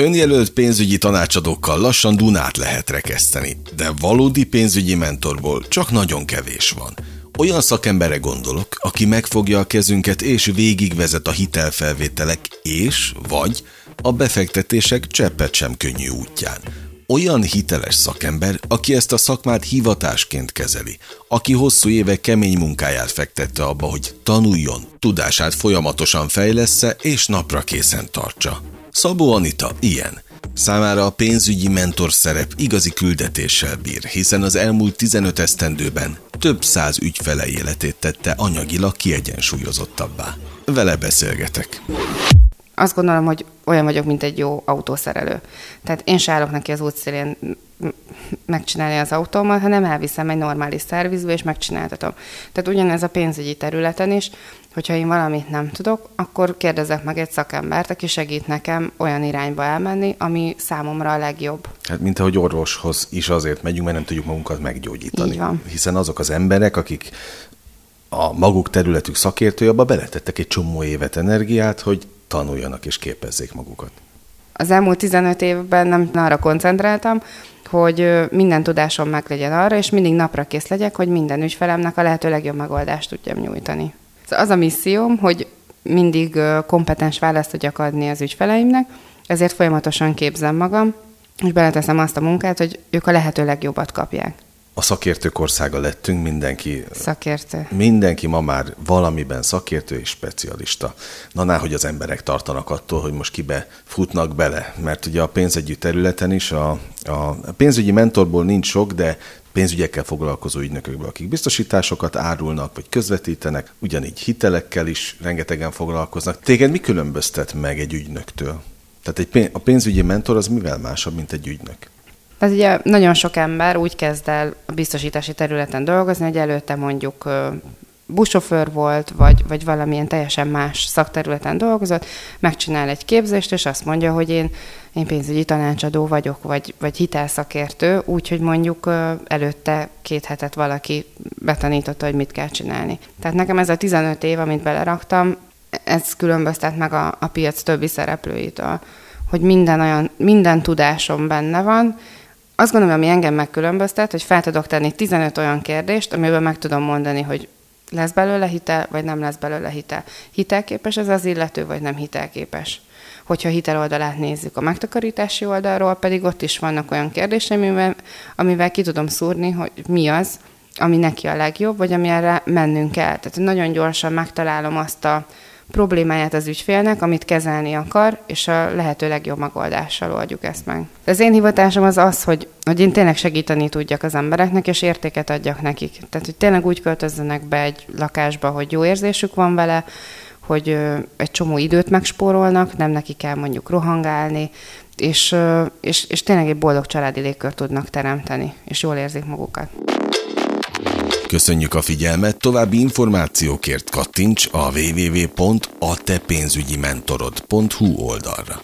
Önjelölt pénzügyi tanácsadókkal lassan Dunát lehet rekeszteni, de valódi pénzügyi mentorból csak nagyon kevés van. Olyan szakembere gondolok, aki megfogja a kezünket és végigvezet a hitelfelvételek és vagy a befektetések cseppet sem könnyű útján. Olyan hiteles szakember, aki ezt a szakmát hivatásként kezeli, aki hosszú évek kemény munkáját fektette abba, hogy tanuljon, tudását folyamatosan fejlessze és napra készen tartsa. Szabó Anita ilyen. Számára a pénzügyi mentor szerep igazi küldetéssel bír, hiszen az elmúlt 15 esztendőben több száz ügyfele életét tette anyagilag kiegyensúlyozottabbá. Vele beszélgetek. Azt gondolom, hogy olyan vagyok, mint egy jó autószerelő. Tehát én se állok neki az útszélén megcsinálni az autómat, hanem elviszem egy normális szervizbe, és megcsináltatom. Tehát ugyanez a pénzügyi területen is, hogyha én valamit nem tudok, akkor kérdezek meg egy szakembert, aki segít nekem olyan irányba elmenni, ami számomra a legjobb. Hát mint ahogy orvoshoz is azért megyünk, mert nem tudjuk magunkat meggyógyítani. Így van. Hiszen azok az emberek, akik a maguk területük szakértői, abba beletettek egy csomó évet energiát, hogy tanuljanak és képezzék magukat. Az elmúlt 15 évben nem arra koncentráltam, hogy minden tudásom meg legyen arra, és mindig napra kész legyek, hogy minden ügyfelemnek a lehető legjobb megoldást tudjam nyújtani. Szóval az a misszióm, hogy mindig kompetens választ tudjak adni az ügyfeleimnek, ezért folyamatosan képzem magam, és beleteszem azt a munkát, hogy ők a lehető legjobbat kapják a szakértők országa lettünk, mindenki... Szakértő. Mindenki ma már valamiben szakértő és specialista. Na, hogy az emberek tartanak attól, hogy most kibe futnak bele, mert ugye a pénzügyi területen is a, a pénzügyi mentorból nincs sok, de pénzügyekkel foglalkozó ügynökökből, akik biztosításokat árulnak, vagy közvetítenek, ugyanígy hitelekkel is rengetegen foglalkoznak. Téged mi különböztet meg egy ügynöktől? Tehát egy a pénzügyi mentor az mivel másabb, mint egy ügynök? Tehát ugye nagyon sok ember úgy kezd el a biztosítási területen dolgozni, hogy előtte mondjuk buszsofőr volt, vagy, vagy valamilyen teljesen más szakterületen dolgozott, megcsinál egy képzést, és azt mondja, hogy én, én pénzügyi tanácsadó vagyok, vagy, vagy hitelszakértő, úgyhogy mondjuk előtte két hetet valaki betanította, hogy mit kell csinálni. Tehát nekem ez a 15 év, amit beleraktam, ez különböztet meg a, a piac többi szereplőitől, hogy minden olyan, minden tudásom benne van, azt gondolom, ami engem megkülönböztet, hogy fel tudok tenni 15 olyan kérdést, amiből meg tudom mondani, hogy lesz belőle hitel, vagy nem lesz belőle hitel. Hitelképes ez az illető, vagy nem hitelképes. Hogyha hitel oldalát nézzük, a megtakarítási oldalról pedig ott is vannak olyan kérdések, amivel, amivel ki tudom szúrni, hogy mi az, ami neki a legjobb, vagy ami erre mennünk kell. Tehát nagyon gyorsan megtalálom azt a problémáját az ügyfélnek, amit kezelni akar, és a lehető legjobb megoldással oldjuk ezt meg. Az én hivatásom az az, hogy, hogy én tényleg segíteni tudjak az embereknek, és értéket adjak nekik. Tehát, hogy tényleg úgy költözzenek be egy lakásba, hogy jó érzésük van vele, hogy egy csomó időt megspórolnak, nem neki kell mondjuk rohangálni, és, és, és tényleg egy boldog családi légkört tudnak teremteni, és jól érzik magukat. Köszönjük a figyelmet, további információkért kattints a www.atepénzügyimentorod.hu oldalra.